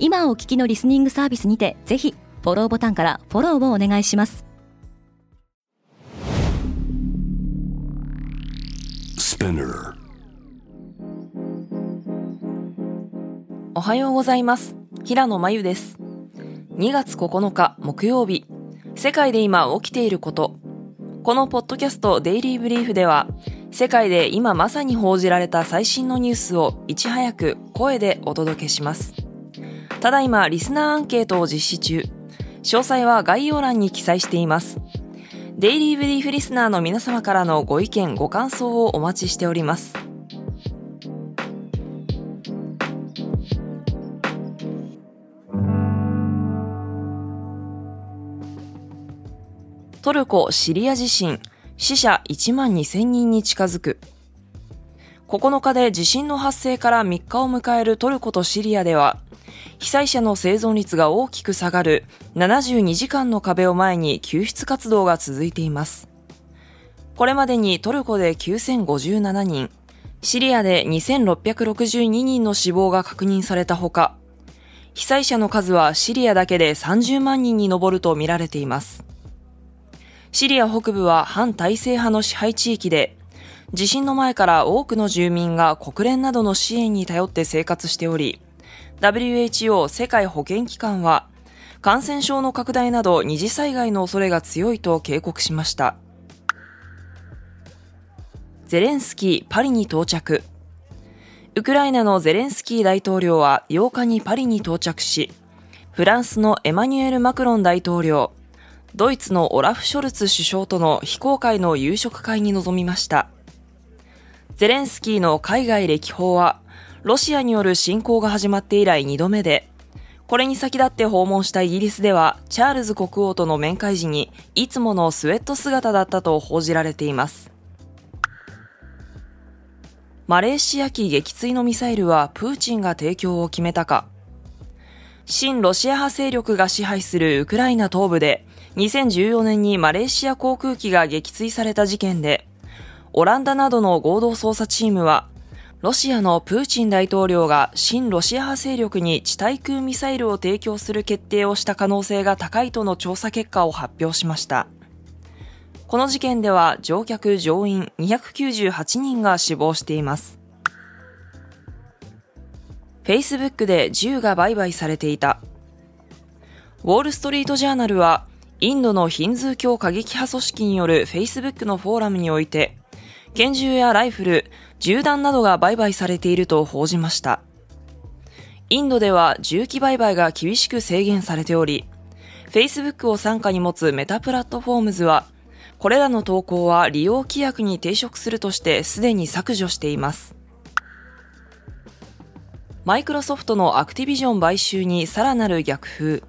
今お聞きのリスニングサービスにてぜひフォローボタンからフォローをお願いします。おはようございます。平野真由です。2月9日木曜日。世界で今起きていること。このポッドキャストデイリーブリーフでは世界で今まさに報じられた最新のニュースをいち早く声でお届けしますただいまリスナーアンケートを実施中。詳細は概要欄に記載しています。デイリーブリーフリスナーの皆様からのご意見ご感想をお待ちしております。トルコ・シリア地震、死者1万2000人に近づく。9日で地震の発生から3日を迎えるトルコとシリアでは、被災者の生存率が大きく下がる72時間の壁を前に救出活動が続いています。これまでにトルコで9057人、シリアで2662人の死亡が確認されたほか、被災者の数はシリアだけで30万人に上るとみられています。シリア北部は反体制派の支配地域で、地震の前から多くの住民が国連などの支援に頼って生活しており、WHO 世界保健機関は、感染症の拡大など二次災害の恐れが強いと警告しました。ゼレンスキーパリに到着。ウクライナのゼレンスキー大統領は8日にパリに到着し、フランスのエマニュエル・マクロン大統領、ドイツのオラフ・ショルツ首相との非公開の夕食会に臨みました。ゼレンスキーの海外歴訪は、ロシアによる侵攻が始まって以来2度目で、これに先立って訪問したイギリスでは、チャールズ国王との面会時に、いつものスウェット姿だったと報じられています。マレーシア機撃墜のミサイルはプーチンが提供を決めたか。親ロシア派勢力が支配するウクライナ東部で、2014年にマレーシア航空機が撃墜された事件で、オランダなどの合同捜査チームは、ロシアのプーチン大統領が親ロシア派勢力に地対空ミサイルを提供する決定をした可能性が高いとの調査結果を発表しました。この事件では乗客乗員298人が死亡しています。Facebook で銃が売買されていた。ウォールストリートジャーナルは、インドのヒンズー教過激派組織による Facebook のフォーラムにおいて、拳銃やライフル、銃弾などが売買されていると報じました。インドでは銃器売買が厳しく制限されており、Facebook を傘下に持つメタプラットフォームズは、これらの投稿は利用規約に抵触するとしてすでに削除しています。マイクロソフトのアクティビジョン買収にさらなる逆風。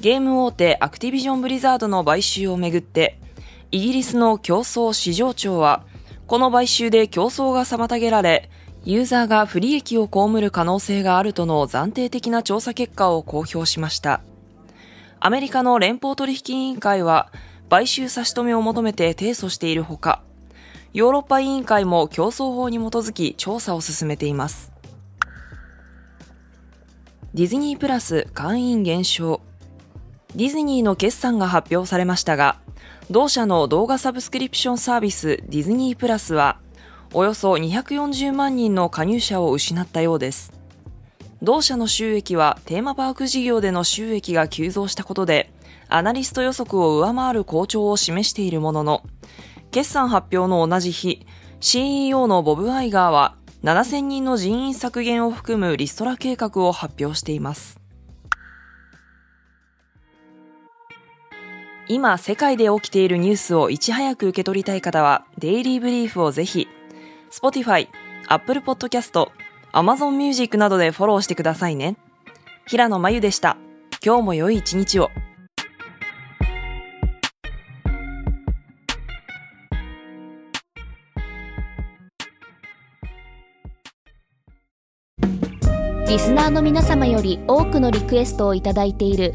ゲーム大手アクティビジョンブリザードの買収をめぐって、イギリスの競争市場庁は、この買収で競争が妨げられ、ユーザーが不利益を被る可能性があるとの暫定的な調査結果を公表しました。アメリカの連邦取引委員会は、買収差し止めを求めて提訴しているほか、ヨーロッパ委員会も競争法に基づき調査を進めています。ディズニープラス会員減少。ディズニーの決算が発表されましたが、同社の動画サブスクリプションサービスディズニープラスは、およそ240万人の加入者を失ったようです。同社の収益はテーマパーク事業での収益が急増したことで、アナリスト予測を上回る好調を示しているものの、決算発表の同じ日、CEO のボブ・アイガーは7000人の人員削減を含むリストラ計画を発表しています。今世界で起きているニュースをいち早く受け取りたい方は、デイリーブリーフをぜひ、Spotify、Apple Podcast、Amazon Music などでフォローしてくださいね。平野真由でした。今日も良い一日を。リスナーの皆様より多くのリクエストをいただいている